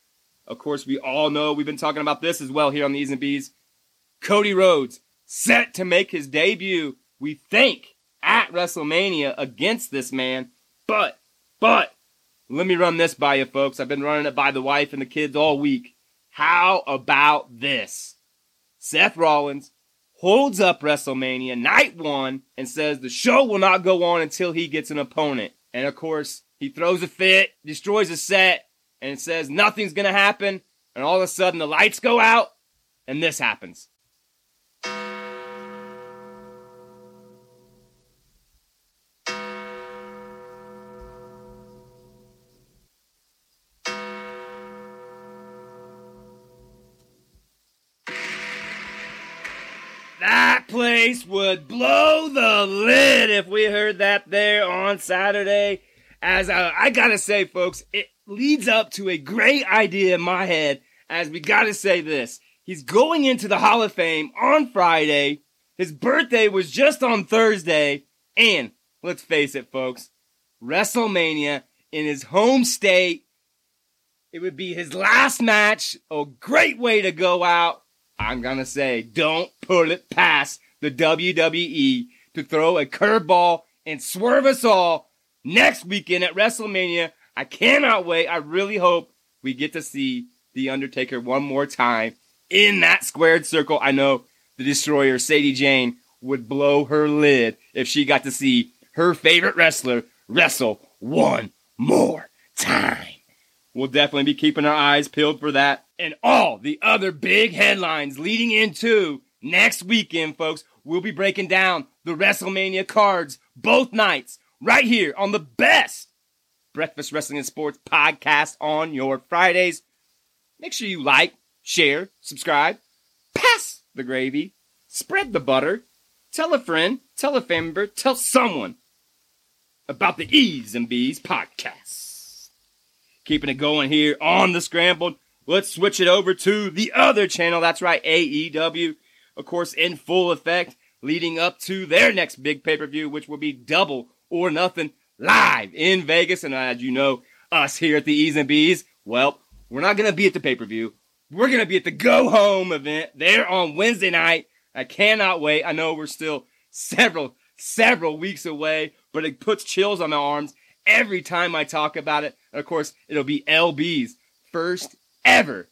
of course, we all know we've been talking about this as well here on the E's and B's. Cody Rhodes set to make his debut, we think, at WrestleMania against this man. But, but, let me run this by you, folks. I've been running it by the wife and the kids all week. How about this? Seth Rollins holds up WrestleMania night one and says the show will not go on until he gets an opponent. And of course, he throws a fit, destroys a set, and says nothing's going to happen. And all of a sudden, the lights go out, and this happens. Would blow the lid if we heard that there on Saturday. As uh, I gotta say, folks, it leads up to a great idea in my head. As we gotta say this, he's going into the Hall of Fame on Friday. His birthday was just on Thursday, and let's face it, folks, WrestleMania in his home state. It would be his last match. A great way to go out. I'm gonna say, don't put it past the WWE to throw a curveball and swerve us all next weekend at WrestleMania. I cannot wait. I really hope we get to see The Undertaker one more time in that squared circle. I know the Destroyer, Sadie Jane, would blow her lid if she got to see her favorite wrestler wrestle one more time. We'll definitely be keeping our eyes peeled for that and all the other big headlines leading into next weekend, folks. We'll be breaking down the WrestleMania cards both nights right here on the best Breakfast Wrestling and Sports podcast on your Fridays. Make sure you like, share, subscribe, pass the gravy, spread the butter, tell a friend, tell a family member, tell someone about the E's and B's podcast. Keeping it going here on the Scrambled. Let's switch it over to the other channel. That's right, AEW. Of course, in full effect, leading up to their next big pay per view, which will be double or nothing live in Vegas. And as you know, us here at the E's and B's, well, we're not going to be at the pay per view. We're going to be at the go home event there on Wednesday night. I cannot wait. I know we're still several, several weeks away, but it puts chills on my arms every time I talk about it. And of course, it'll be LB's first ever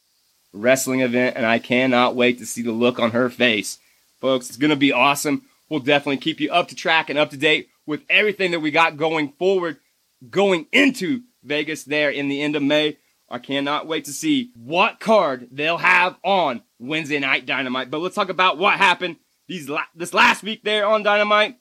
wrestling event, and I cannot wait to see the look on her face. Folks, it's going to be awesome. We'll definitely keep you up to track and up to date with everything that we got going forward, going into Vegas there in the end of May. I cannot wait to see what card they'll have on Wednesday Night Dynamite. But let's talk about what happened these la- this last week there on Dynamite.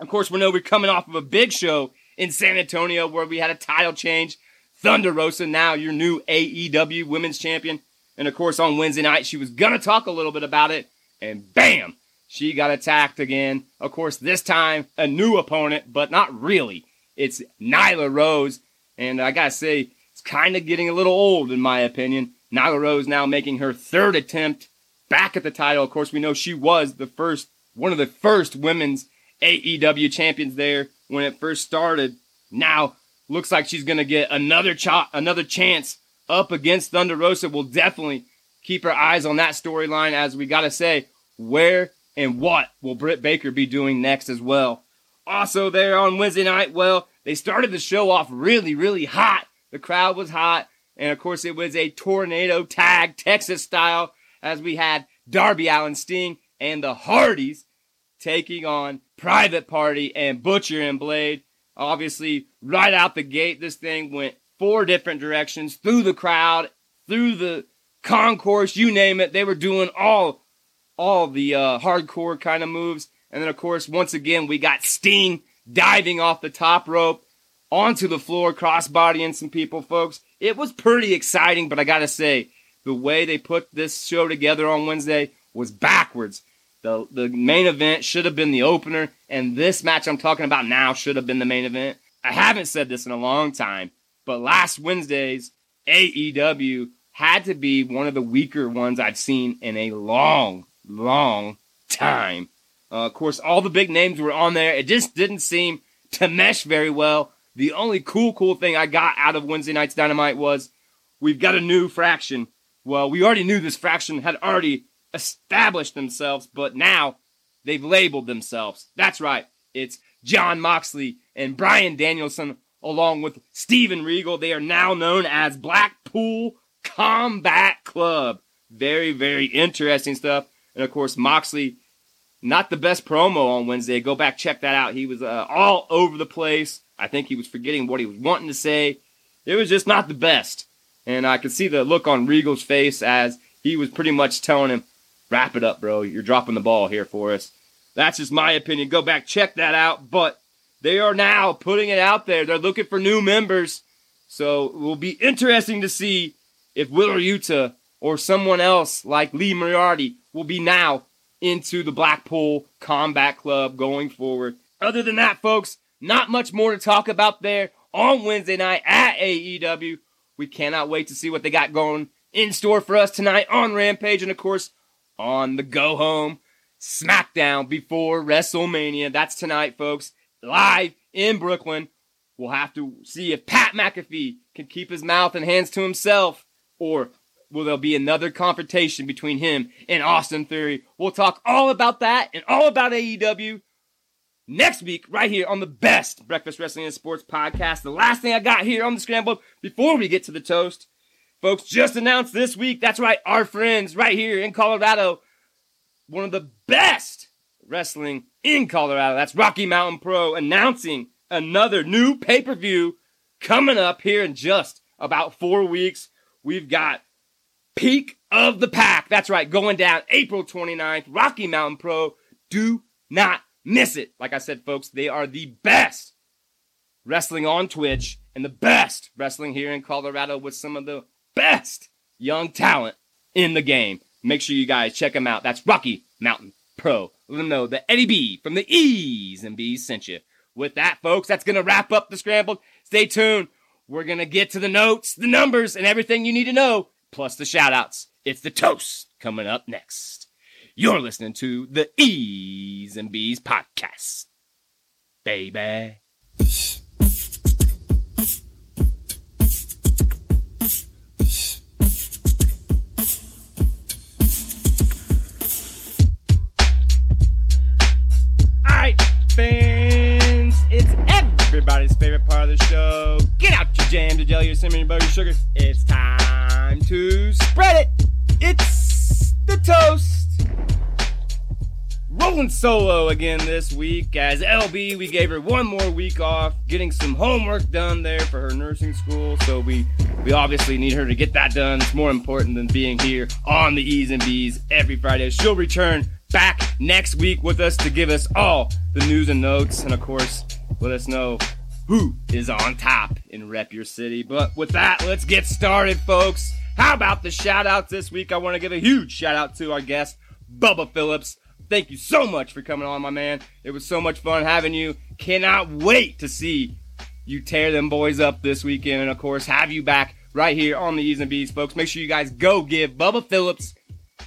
Of course, we know we're coming off of a big show in San Antonio where we had a title change. Thunder Rosa, now your new AEW Women's Champion. And of course, on Wednesday night, she was going to talk a little bit about it. And bam, she got attacked again. Of course, this time a new opponent, but not really. It's Nyla Rose. And I gotta say, it's kind of getting a little old, in my opinion. Nyla Rose now making her third attempt back at the title. Of course, we know she was the first, one of the first women's AEW champions there when it first started. Now looks like she's gonna get another ch- another chance up against Thunder Rosa. We'll definitely keep our eyes on that storyline as we gotta say where and what will Britt Baker be doing next as well. Also there on Wednesday night, well, they started the show off really, really hot. The crowd was hot. And of course, it was a tornado tag, Texas style, as we had Darby Allin Sting and the Hardys taking on Private Party and Butcher and Blade. Obviously, right out the gate, this thing went four different directions through the crowd, through the concourse, you name it. They were doing all, all the uh, hardcore kind of moves. And then, of course, once again, we got Sting diving off the top rope onto the floor, crossbodying some people, folks. It was pretty exciting, but I gotta say, the way they put this show together on Wednesday was backwards. The the main event should have been the opener, and this match I'm talking about now should have been the main event. I haven't said this in a long time, but last Wednesday's AEW had to be one of the weaker ones I've seen in a long, long time. Uh, of course, all the big names were on there. It just didn't seem to mesh very well. The only cool, cool thing I got out of Wednesday night's Dynamite was we've got a new fraction. Well, we already knew this fraction had already established themselves, but now they've labeled themselves. That's right. It's Jon Moxley and Bryan Danielson, along with Steven Regal. They are now known as Blackpool Combat Club. Very, very interesting stuff. And of course, Moxley, not the best promo on Wednesday. Go back, check that out. He was uh, all over the place. I think he was forgetting what he was wanting to say. It was just not the best. And I could see the look on Regal's face as he was pretty much telling him, wrap it up, bro. You're dropping the ball here for us. That's just my opinion. Go back, check that out. But they are now putting it out there. They're looking for new members. So it will be interesting to see if Wheeler Yuta or someone else like Lee Moriarty will be now into the Blackpool Combat Club going forward. Other than that, folks, not much more to talk about there on Wednesday night at AEW. We cannot wait to see what they got going in store for us tonight on Rampage and, of course, on the go home SmackDown before WrestleMania. That's tonight, folks, live in Brooklyn. We'll have to see if Pat McAfee can keep his mouth and hands to himself, or will there be another confrontation between him and Austin Theory? We'll talk all about that and all about AEW next week, right here on the best Breakfast Wrestling and Sports podcast. The last thing I got here on the scramble before we get to the toast, folks, just announced this week. That's right, our friends right here in Colorado, one of the best wrestling in Colorado. That's Rocky Mountain Pro announcing another new pay per view coming up here in just about four weeks. We've got Peak of the Pack. That's right, going down April 29th. Rocky Mountain Pro. Do not miss it. Like I said, folks, they are the best wrestling on Twitch and the best wrestling here in Colorado with some of the best young talent in the game. Make sure you guys check them out. That's Rocky Mountain Pro. Let them know that Eddie B from the E's and B's sent you. With that, folks, that's going to wrap up the scramble. Stay tuned. We're going to get to the notes, the numbers, and everything you need to know, plus the shout outs. It's the toast coming up next. You're listening to the E's and B's podcast, baby. The show. Get out your jam, your jelly, your cinnamon, butter, your sugar. It's time to spread it. It's the toast. Rolling solo again this week as LB. We gave her one more week off, getting some homework done there for her nursing school. So we we obviously need her to get that done. It's more important than being here on the E's and B's every Friday. She'll return back next week with us to give us all the news and notes, and of course, let us know who is on top in Rep Your City. But with that, let's get started, folks. How about the shout outs this week? I want to give a huge shout out to our guest, Bubba Phillips thank you so much for coming on, my man. It was so much fun having you. Cannot wait to see you tear them boys up this weekend, and of course, have you back right here on the E's and B's, folks. Make sure you guys go give Bubba Phillips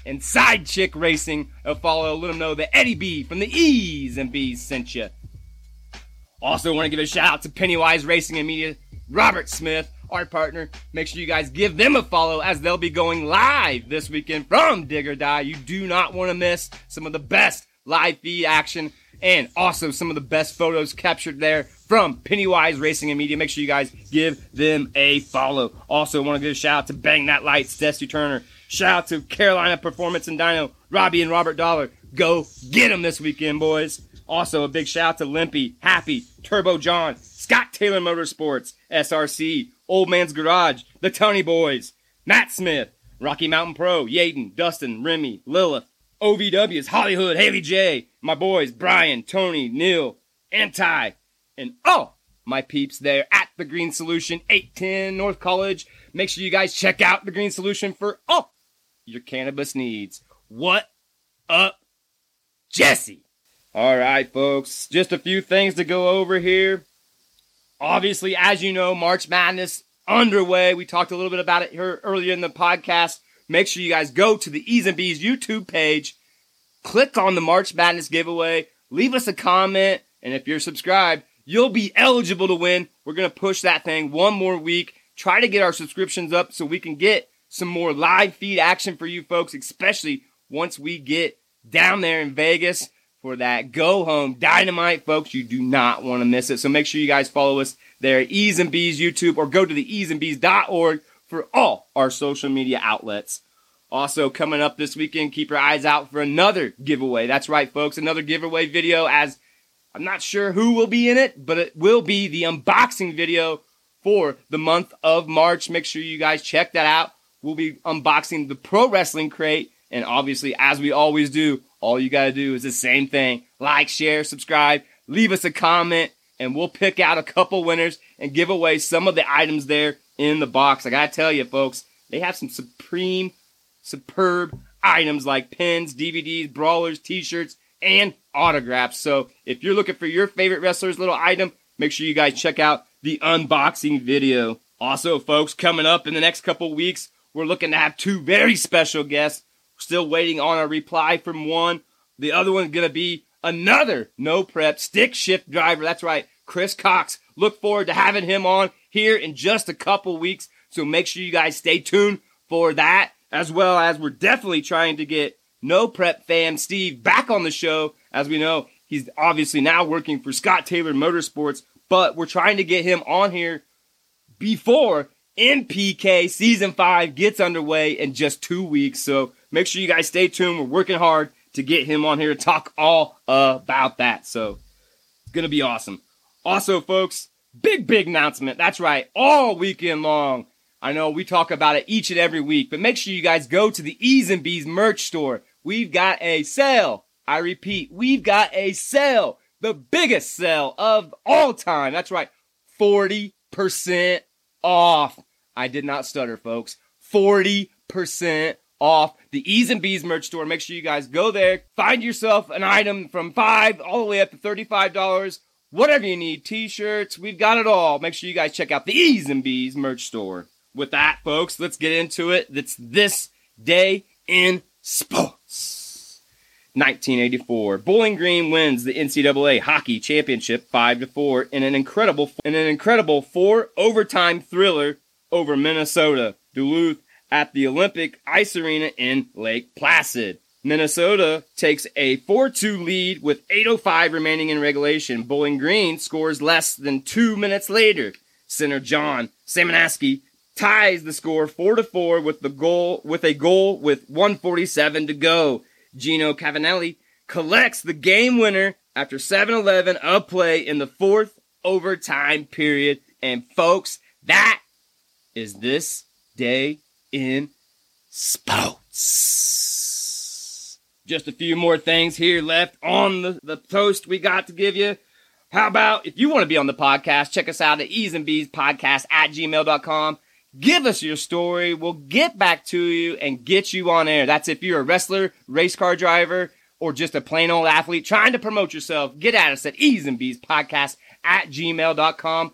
and Side Chick Racing a follow. Let them know that Eddie B from the E's and B's sent you. Also, want to give a shout out to Pennywise Racing and Media, Robert Smith, our partner. Make sure you guys give them a follow as they'll be going live this weekend from Dig or Die. You do not want to miss some of the best live feed action and also some of the best photos captured there from Pennywise Racing and Media. Make sure you guys give them a follow. Also, want to give a shout out to Bang That Lights, Dusty Turner. Shout out to Carolina Performance and Dyno, Robbie and Robert Dollar. Go get them this weekend, boys. Also, a big shout out to Limpy, Happy, Turbo John, Scott Taylor Motorsports, SRC, Old Man's Garage, the Tony Boys, Matt Smith, Rocky Mountain Pro, Yaden, Dustin, Remy, Lilith, OVW's, Hollywood, Haley J, my boys, Brian, Tony, Neil, Anti, and oh, my peeps there at the Green Solution, 810 North College. Make sure you guys check out the Green Solution for all your cannabis needs. What up, Jesse? All right, folks, just a few things to go over here. Obviously, as you know, March Madness underway. We talked a little bit about it here earlier in the podcast. Make sure you guys go to the E's and B's YouTube page, click on the March Madness giveaway, leave us a comment, and if you're subscribed, you'll be eligible to win. We're going to push that thing one more week, try to get our subscriptions up so we can get some more live feed action for you folks, especially once we get down there in Vegas for that go home dynamite, folks. You do not want to miss it. So make sure you guys follow us there E's and B's YouTube or go to the E's and B's.org for all our social media outlets. Also, coming up this weekend, keep your eyes out for another giveaway. That's right, folks, another giveaway video as I'm not sure who will be in it, but it will be the unboxing video for the month of March. Make sure you guys check that out. We'll be unboxing the Pro Wrestling Crate. And obviously, as we always do, all you got to do is the same thing like, share, subscribe, leave us a comment, and we'll pick out a couple winners and give away some of the items there in the box. I got to tell you, folks, they have some supreme, superb items like pins, DVDs, brawlers, t shirts, and autographs. So if you're looking for your favorite wrestler's little item, make sure you guys check out the unboxing video. Also, folks, coming up in the next couple weeks, we're looking to have two very special guests. Still waiting on a reply from one. The other one's going to be another no prep stick shift driver. That's right, Chris Cox. Look forward to having him on here in just a couple weeks. So make sure you guys stay tuned for that, as well as we're definitely trying to get no prep fam Steve back on the show. As we know, he's obviously now working for Scott Taylor Motorsports, but we're trying to get him on here before NPK season five gets underway in just two weeks. So make sure you guys stay tuned. We're working hard to get him on here to talk all about that. So it's going to be awesome. Also, folks, big, big announcement. That's right. All weekend long. I know we talk about it each and every week, but make sure you guys go to the E's and B's merch store. We've got a sale. I repeat, we've got a sale. The biggest sale of all time. That's right. 40% off. I did not stutter, folks. 40% off the E's and B's merch store. Make sure you guys go there, find yourself an item from five all the way up to $35. Whatever you need, t-shirts, we've got it all. Make sure you guys check out the E's and B's merch store. With that, folks, let's get into it. It's this day in sports. 1984. Bowling Green wins the NCAA hockey championship 5 to 4 in an incredible in an incredible four overtime thriller over Minnesota. Duluth at the Olympic Ice Arena in Lake Placid. Minnesota takes a 4-2 lead with 8:05 remaining in regulation. Bowling Green scores less than 2 minutes later. Center John Samanaski ties the score 4 to 4 with the goal with a goal with 147 to go. Gino Cavallini collects the game winner after 7-11 of play in the fourth overtime period. And folks, that is this day in sports. Just a few more things here left on the, the toast we got to give you. How about if you want to be on the podcast, check us out at E's and B's podcast at gmail.com. Give us your story. We'll get back to you and get you on air. That's if you're a wrestler, race car driver, or just a plain old athlete trying to promote yourself, get at us at E's and B's podcast at gmail.com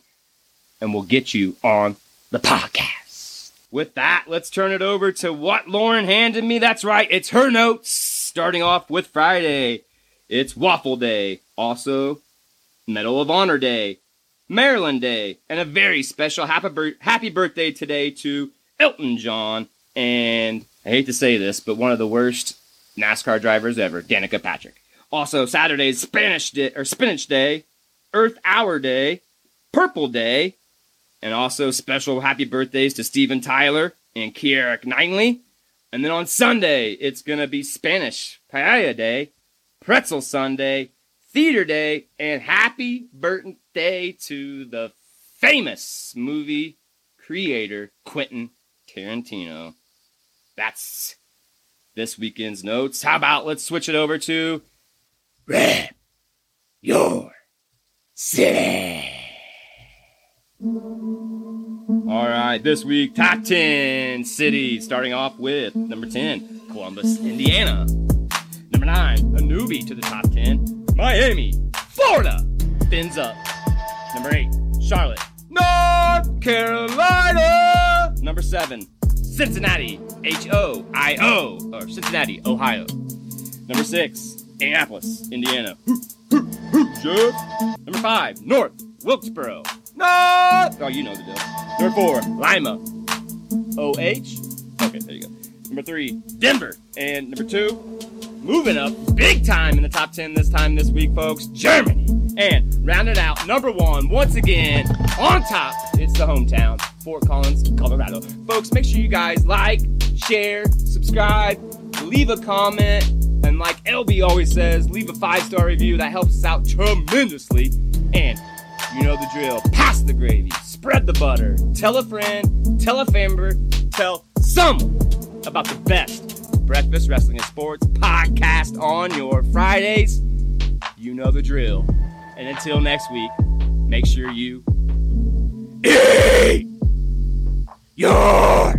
and we'll get you on the podcast. With that, let's turn it over to what Lauren handed me. That's right, it's her notes. Starting off with Friday, it's Waffle Day, also Medal of Honor Day, Maryland Day, and a very special happy, bir- happy birthday today to Elton John and I hate to say this, but one of the worst NASCAR drivers ever, Danica Patrick. Also, Saturday's Spanish Day or Spinach Day, Earth Hour Day, Purple Day, and also special happy birthdays to Steven Tyler and Keira Knightley. And then on Sunday, it's gonna be Spanish Paella Day, Pretzel Sunday, Theater Day, and happy birthday to the famous movie creator Quentin Tarantino. That's this weekend's notes. How about let's switch it over to Rep Your City. Right, this week, top 10 cities, starting off with number 10, Columbus, Indiana. Number 9, a newbie to the top 10, Miami, Florida, fins up. Number 8, Charlotte, North Carolina. Number 7, Cincinnati, H O I O, or Cincinnati, Ohio. Number 6, Indianapolis, Indiana. Number 5, North Wilkesboro. North! Oh, you know the deal. Number 4, Lima. O H. Okay, there you go. Number 3, Denver. And number 2, moving up big time in the top 10 this time this week, folks, Germany. And rounded out, number one, once again, on top, it's the hometown, Fort Collins, Colorado. Folks, make sure you guys like, share, subscribe, leave a comment, and like LB always says, leave a five star review. That helps us out tremendously. And you know the drill. Pass the gravy, spread the butter, tell a friend, tell a famber, tell someone about the best breakfast, wrestling, and sports podcast on your Fridays. You know the drill. And until next week, make sure you eat your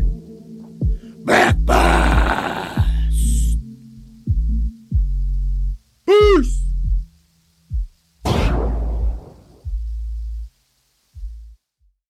breakfast. Peace.